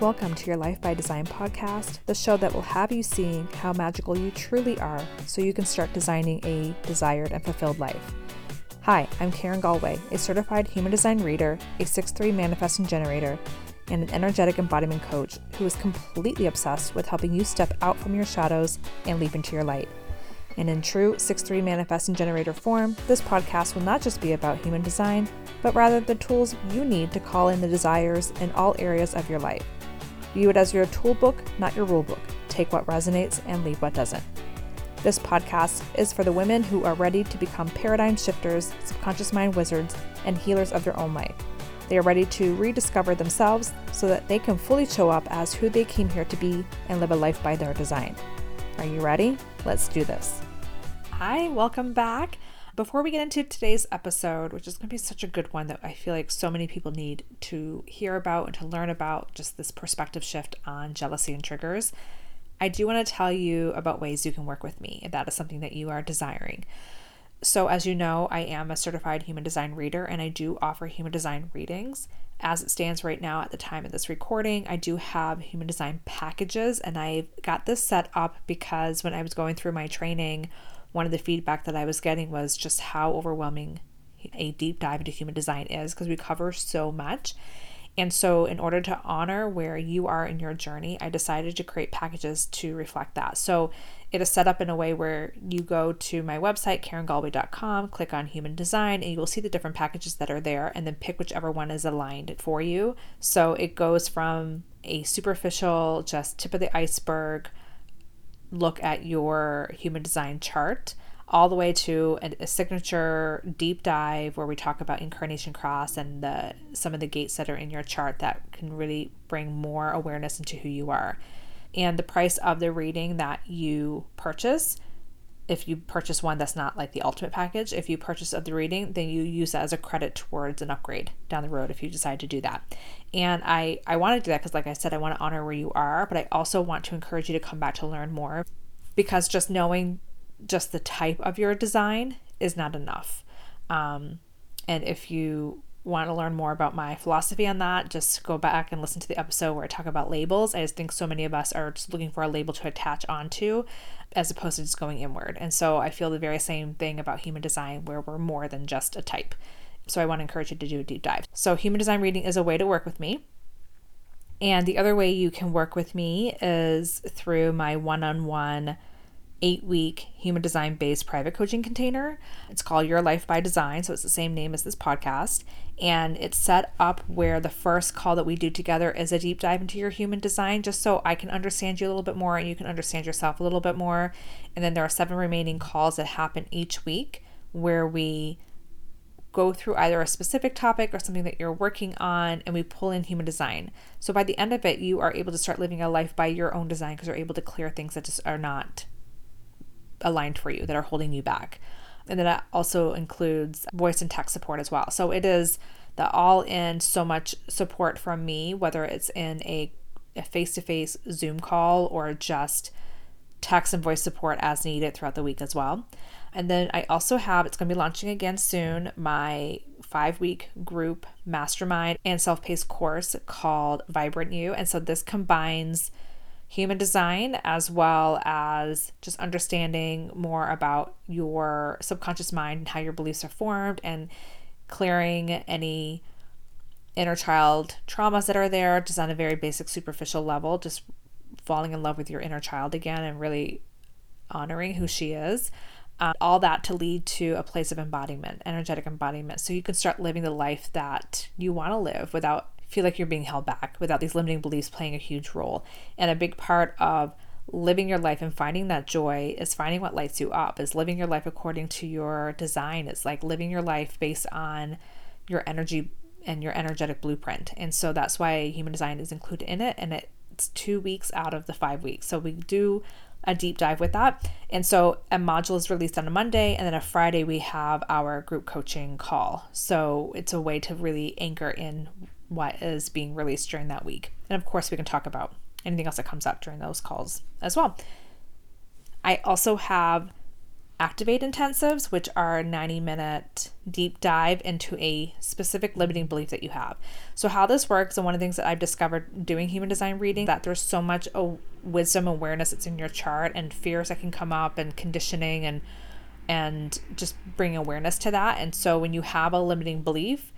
Welcome to your Life by Design podcast, the show that will have you seeing how magical you truly are so you can start designing a desired and fulfilled life. Hi, I'm Karen Galway, a certified human design reader, a 6-3 manifesting generator, and an energetic embodiment coach who is completely obsessed with helping you step out from your shadows and leap into your light. And in true 6-3 manifesting generator form, this podcast will not just be about human design, but rather the tools you need to call in the desires in all areas of your life. View it as your toolbook, not your rulebook. Take what resonates and leave what doesn't. This podcast is for the women who are ready to become paradigm shifters, subconscious mind wizards, and healers of their own life. They are ready to rediscover themselves so that they can fully show up as who they came here to be and live a life by their design. Are you ready? Let's do this. Hi, welcome back. Before we get into today's episode, which is going to be such a good one that I feel like so many people need to hear about and to learn about just this perspective shift on jealousy and triggers, I do want to tell you about ways you can work with me if that is something that you are desiring. So, as you know, I am a certified human design reader and I do offer human design readings. As it stands right now at the time of this recording, I do have human design packages and I got this set up because when I was going through my training, one of the feedback that I was getting was just how overwhelming a deep dive into human design is because we cover so much. And so, in order to honor where you are in your journey, I decided to create packages to reflect that. So, it is set up in a way where you go to my website, karengalway.com, click on human design, and you will see the different packages that are there, and then pick whichever one is aligned for you. So, it goes from a superficial, just tip of the iceberg look at your human design chart all the way to a, signature deep dive where we talk about incarnation cross and the some of the gates that are in your chart that can really bring more awareness into who you are. And the price of the reading that you purchase if you purchase one that's not like the ultimate package, if you purchase of the reading, then you use that as a credit towards an upgrade down the road if you decide to do that. And I, I want to do that because, like I said, I want to honor where you are, but I also want to encourage you to come back to learn more because just knowing just the type of your design is not enough. Um, and if you want to learn more about my philosophy on that, just go back and listen to the episode where I talk about labels. I just think so many of us are just looking for a label to attach onto as opposed to just going inward. And so I feel the very same thing about human design where we're more than just a type. So I want to encourage you to do a deep dive. So human design reading is a way to work with me. And the other way you can work with me is through my one on one eight week human design based private coaching container. It's called Your Life by Design, so it's the same name as this podcast. And it's set up where the first call that we do together is a deep dive into your human design, just so I can understand you a little bit more and you can understand yourself a little bit more. And then there are seven remaining calls that happen each week where we go through either a specific topic or something that you're working on and we pull in human design. So by the end of it, you are able to start living a life by your own design because you're able to clear things that just are not aligned for you that are holding you back. And then that also includes voice and text support as well. So it is the all in so much support from me, whether it's in a face to face Zoom call or just text and voice support as needed throughout the week as well. And then I also have, it's going to be launching again soon, my five week group mastermind and self paced course called Vibrant You. And so this combines human design as well as just understanding more about your subconscious mind and how your beliefs are formed and clearing any inner child traumas that are there just on a very basic superficial level just falling in love with your inner child again and really honoring who she is. Um, all that to lead to a place of embodiment energetic embodiment. So you can start living the life that you want to live without feel like you're being held back without these limiting beliefs playing a huge role. And a big part of living your life and finding that joy is finding what lights you up, is living your life according to your design. It's like living your life based on your energy and your energetic blueprint. And so that's why human design is included in it. And it's two weeks out of the five weeks. So we do a deep dive with that. And so a module is released on a Monday, and then a Friday we have our group coaching call. So it's a way to really anchor in what is being released during that week. And of course, we can talk about anything else that comes up during those calls as well. I also have Activate intensives, which are 90 minute deep dive into a specific limiting belief that you have. So, how this works, and one of the things that I've discovered doing human design reading, that there's so much wisdom awareness that's in your chart and fears that can come up and conditioning and and just bring awareness to that. And so, when you have a limiting belief,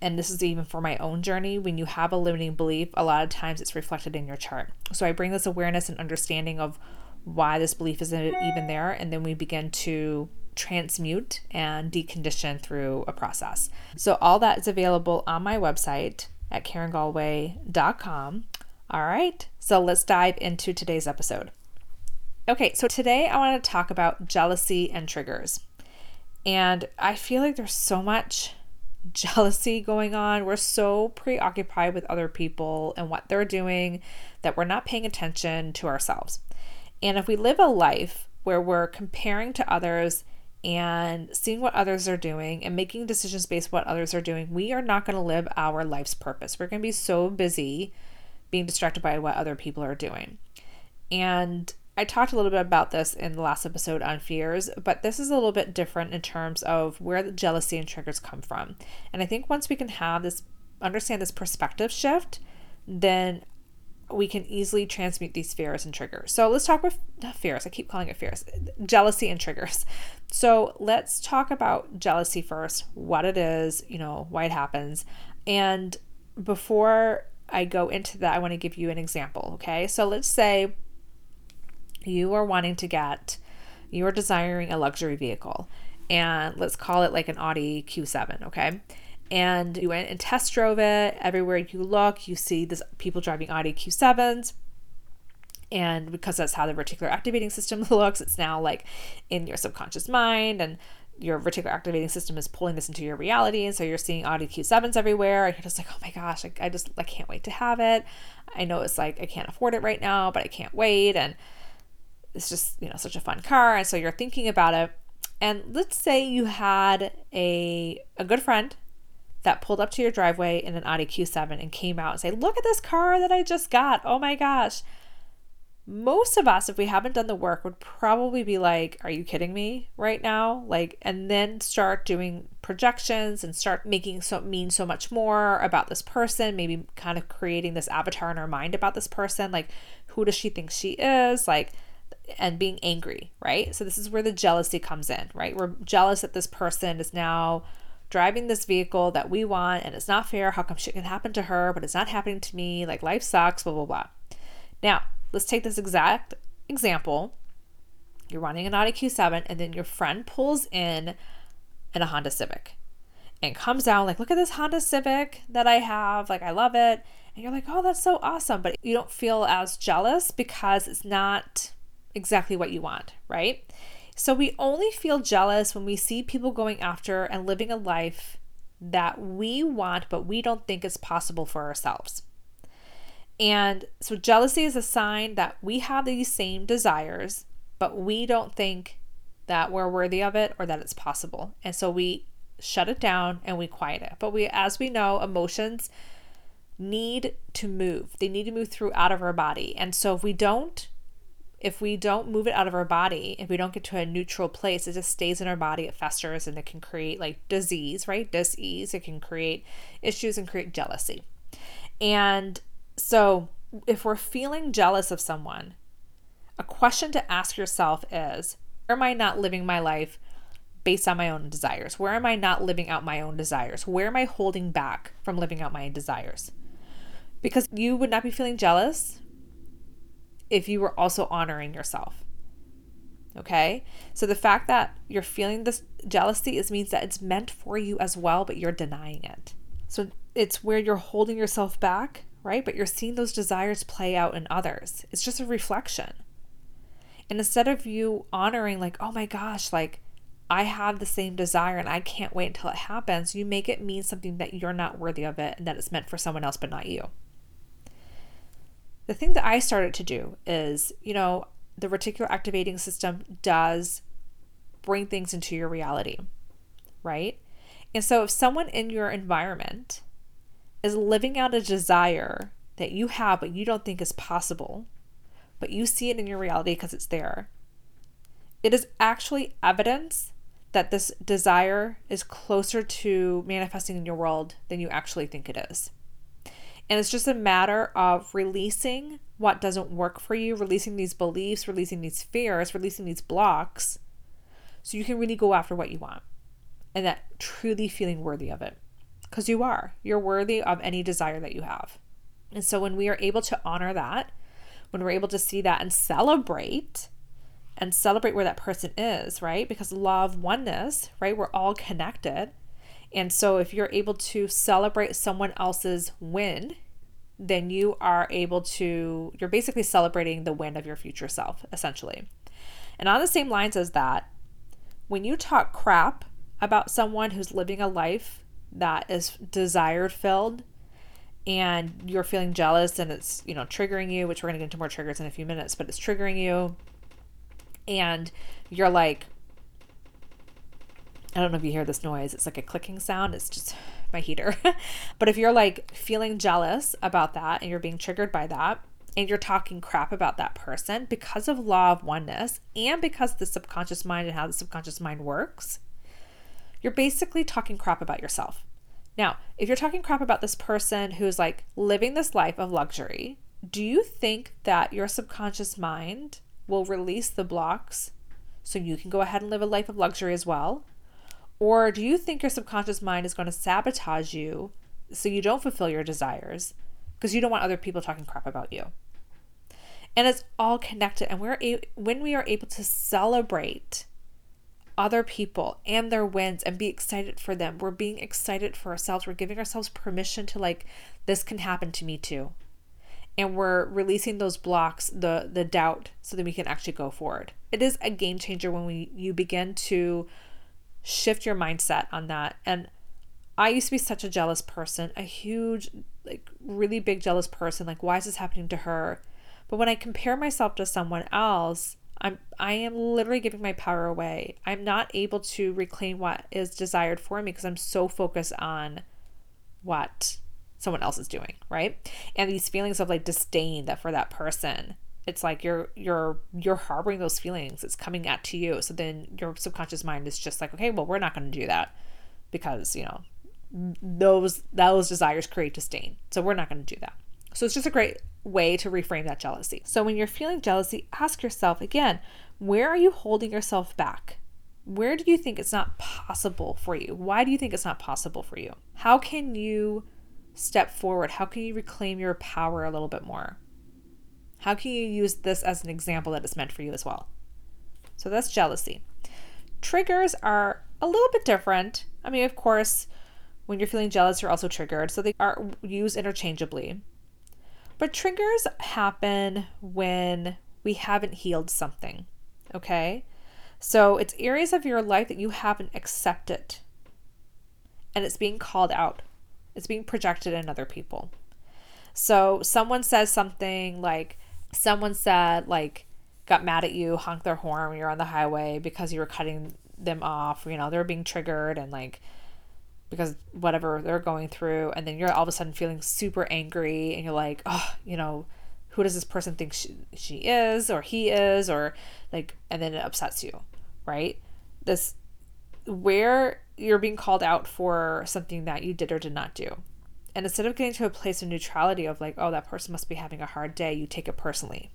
and this is even for my own journey, when you have a limiting belief, a lot of times it's reflected in your chart. So, I bring this awareness and understanding of why this belief isn't even there. And then we begin to transmute and decondition through a process. So, all that is available on my website at KarenGalway.com. All right, so let's dive into today's episode. Okay, so today I want to talk about jealousy and triggers. And I feel like there's so much jealousy going on. We're so preoccupied with other people and what they're doing that we're not paying attention to ourselves. And if we live a life where we're comparing to others and seeing what others are doing and making decisions based what others are doing, we are not going to live our life's purpose. We're going to be so busy being distracted by what other people are doing. And I talked a little bit about this in the last episode on fears, but this is a little bit different in terms of where the jealousy and triggers come from. And I think once we can have this, understand this perspective shift, then we can easily transmute these fears and triggers. So let's talk with fears. I keep calling it fears, jealousy and triggers. So let's talk about jealousy first, what it is, you know, why it happens. And before I go into that, I want to give you an example. Okay. So let's say you are wanting to get, you are desiring a luxury vehicle, and let's call it like an Audi Q7. Okay and you went and test drove it. Everywhere you look, you see this people driving Audi Q7s. And because that's how the reticular activating system looks, it's now like in your subconscious mind and your reticular activating system is pulling this into your reality. And so you're seeing Audi Q7s everywhere. And you're just like, oh my gosh, I, I just I can't wait to have it. I know it's like I can't afford it right now, but I can't wait. And it's just, you know, such a fun car. And so you're thinking about it. And let's say you had a a good friend that pulled up to your driveway in an Audi Q7 and came out and say, Look at this car that I just got. Oh my gosh. Most of us, if we haven't done the work, would probably be like, Are you kidding me right now? Like, and then start doing projections and start making so mean so much more about this person, maybe kind of creating this avatar in our mind about this person. Like, who does she think she is? Like, and being angry, right? So, this is where the jealousy comes in, right? We're jealous that this person is now driving this vehicle that we want and it's not fair. How come shit can happen to her, but it's not happening to me? Like life sucks, blah, blah, blah. Now, let's take this exact example. You're running an Audi Q7 and then your friend pulls in in a Honda Civic and comes out like, look at this Honda Civic that I have. Like, I love it. And you're like, oh, that's so awesome. But you don't feel as jealous because it's not exactly what you want, right? So we only feel jealous when we see people going after and living a life that we want, but we don't think is possible for ourselves. And so jealousy is a sign that we have these same desires, but we don't think that we're worthy of it or that it's possible. And so we shut it down and we quiet it. But we as we know, emotions need to move. They need to move through out of our body. And so if we don't if we don't move it out of our body, if we don't get to a neutral place, it just stays in our body, it festers, and it can create like disease, right? Disease. It can create issues and create jealousy. And so, if we're feeling jealous of someone, a question to ask yourself is Where am I not living my life based on my own desires? Where am I not living out my own desires? Where am I holding back from living out my desires? Because you would not be feeling jealous if you were also honoring yourself. Okay? So the fact that you're feeling this jealousy is means that it's meant for you as well, but you're denying it. So it's where you're holding yourself back, right? But you're seeing those desires play out in others. It's just a reflection. And instead of you honoring, like, oh my gosh, like, I have the same desire and I can't wait until it happens, you make it mean something that you're not worthy of it and that it's meant for someone else but not you the thing that I started to do is, you know, the reticular activating system does bring things into your reality, right? And so if someone in your environment is living out a desire that you have but you don't think is possible, but you see it in your reality because it's there, it is actually evidence that this desire is closer to manifesting in your world than you actually think it is. And it's just a matter of releasing what doesn't work for you, releasing these beliefs, releasing these fears, releasing these blocks, so you can really go after what you want and that truly feeling worthy of it. Because you are. You're worthy of any desire that you have. And so when we are able to honor that, when we're able to see that and celebrate, and celebrate where that person is, right? Because love oneness, right? We're all connected. And so if you're able to celebrate someone else's win, then you are able to, you're basically celebrating the win of your future self, essentially. And on the same lines as that, when you talk crap about someone who's living a life that is desired filled and you're feeling jealous and it's, you know, triggering you, which we're going to get into more triggers in a few minutes, but it's triggering you and you're like, I don't know if you hear this noise. It's like a clicking sound. It's just my heater. but if you're like feeling jealous about that and you're being triggered by that and you're talking crap about that person because of law of oneness and because the subconscious mind and how the subconscious mind works, you're basically talking crap about yourself. Now, if you're talking crap about this person who's like living this life of luxury, do you think that your subconscious mind will release the blocks so you can go ahead and live a life of luxury as well? Or do you think your subconscious mind is going to sabotage you so you don't fulfill your desires because you don't want other people talking crap about you? And it's all connected. And we're a- when we are able to celebrate other people and their wins and be excited for them, we're being excited for ourselves. We're giving ourselves permission to like, this can happen to me too and we're releasing those blocks the the doubt so that we can actually go forward it is a game changer when we you begin to shift your mindset on that. And i used to be such a jealous person a huge like really big jealous person like why is this happening to her? But when i compare myself to someone else i'm i am literally giving my power away. I'm not able to reclaim what is desired for me because i'm so focused on what someone else is doing, right? And these feelings of like disdain that for that person, it's like you're you're you're harboring those feelings. It's coming at to you. So then your subconscious mind is just like, okay, well, we're not going to do that because, you know, those those desires create disdain. So we're not going to do that. So it's just a great way to reframe that jealousy. So when you're feeling jealousy, ask yourself again, where are you holding yourself back? Where do you think it's not possible for you? Why do you think it's not possible for you? How can you step forward? How can you reclaim your power a little bit more? How can you use this as an example that is meant for you as well? So that's jealousy. Triggers are a little bit different. I mean, of course, when you're feeling jealous, you're also triggered. So they are used interchangeably. But triggers happen when we haven't healed something. Okay? So it's areas of your life that you haven't accepted and it's being called out it's being projected in other people. So someone says something like, someone said, like, got mad at you, honked their horn when you're on the highway because you were cutting them off, you know, they're being triggered and like, because whatever they're going through. And then you're all of a sudden feeling super angry and you're like, oh, you know, who does this person think she, she is or he is or like, and then it upsets you, right? This, where you're being called out for something that you did or did not do. And instead of getting to a place of neutrality of like, oh, that person must be having a hard day, you take it personally.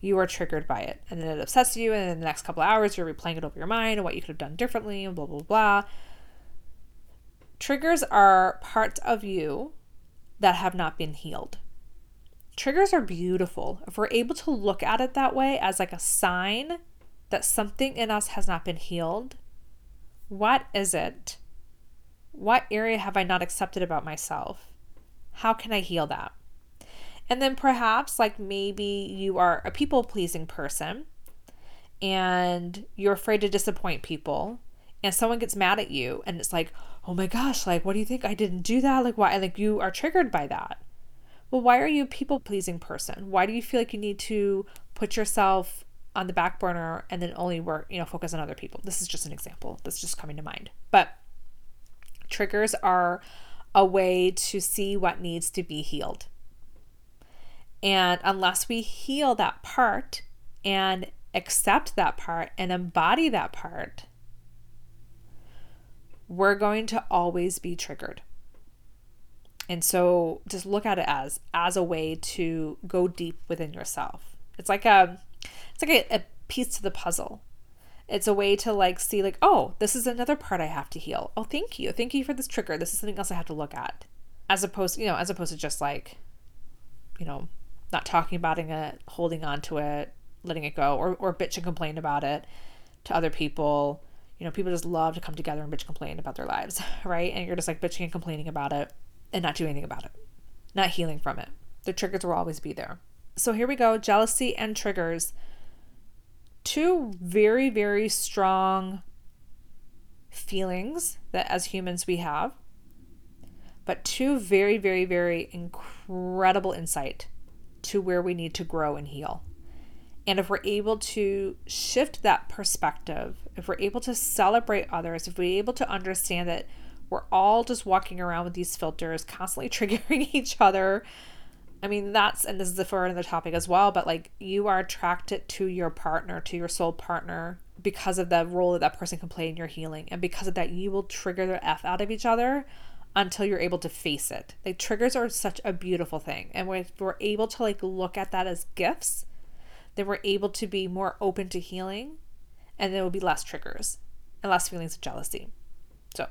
You are triggered by it. And then it upsets you. And in the next couple hours, you're replaying it over your mind and what you could have done differently and blah, blah, blah. Triggers are parts of you that have not been healed. Triggers are beautiful. If we're able to look at it that way as like a sign that something in us has not been healed, what is it? What area have I not accepted about myself? How can I heal that? And then perhaps, like maybe you are a people pleasing person and you're afraid to disappoint people, and someone gets mad at you, and it's like, oh my gosh, like, what do you think? I didn't do that. Like, why? Like, you are triggered by that. Well, why are you a people pleasing person? Why do you feel like you need to put yourself on the back burner and then only work, you know, focus on other people. This is just an example that's just coming to mind. But triggers are a way to see what needs to be healed. And unless we heal that part and accept that part and embody that part, we're going to always be triggered. And so just look at it as as a way to go deep within yourself. It's like a it's like a, a piece to the puzzle. It's a way to like see like, oh, this is another part I have to heal. Oh, thank you. Thank you for this trigger. This is something else I have to look at. As opposed, you know, as opposed to just like, you know, not talking about it, holding on to it, letting it go, or, or bitch and complain about it to other people. You know, people just love to come together and bitch complain about their lives, right? And you're just like bitching and complaining about it and not doing anything about it, not healing from it. The triggers will always be there. So here we go jealousy and triggers. Two very, very strong feelings that as humans we have, but two very, very, very incredible insight to where we need to grow and heal. And if we're able to shift that perspective, if we're able to celebrate others, if we're able to understand that we're all just walking around with these filters, constantly triggering each other. I mean, that's, and this is for another topic as well, but like you are attracted to your partner, to your soul partner, because of the role that that person can play in your healing. And because of that, you will trigger the F out of each other until you're able to face it. Like triggers are such a beautiful thing. And when we're able to like look at that as gifts, then we're able to be more open to healing and there will be less triggers and less feelings of jealousy. So,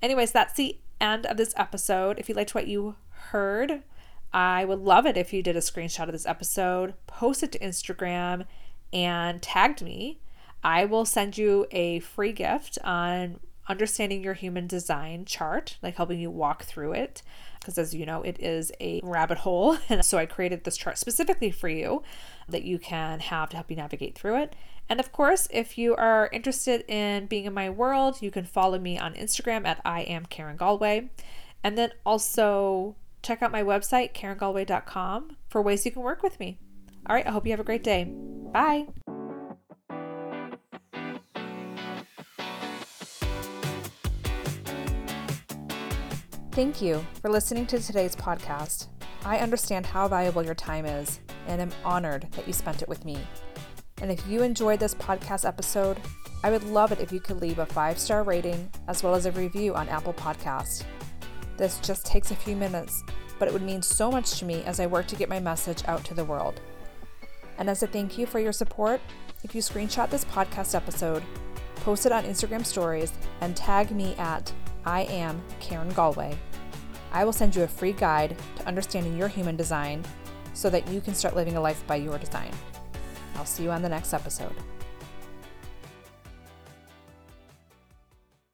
anyways, that's the end of this episode. If you liked what you heard, I would love it if you did a screenshot of this episode, post it to Instagram, and tagged me. I will send you a free gift on understanding your human design chart, like helping you walk through it. Because as you know, it is a rabbit hole. And so I created this chart specifically for you that you can have to help you navigate through it. And of course, if you are interested in being in my world, you can follow me on Instagram at I am Karen Galway. And then also check out my website, karengalway.com, for ways you can work with me. All right, I hope you have a great day. Bye. Thank you for listening to today's podcast. I understand how valuable your time is and am honored that you spent it with me. And if you enjoyed this podcast episode, I would love it if you could leave a five star rating as well as a review on Apple Podcast. This just takes a few minutes, but it would mean so much to me as I work to get my message out to the world. And as a thank you for your support, if you screenshot this podcast episode, post it on Instagram stories, and tag me at I am Karen Galway, I will send you a free guide to understanding your human design so that you can start living a life by your design. I'll see you on the next episode.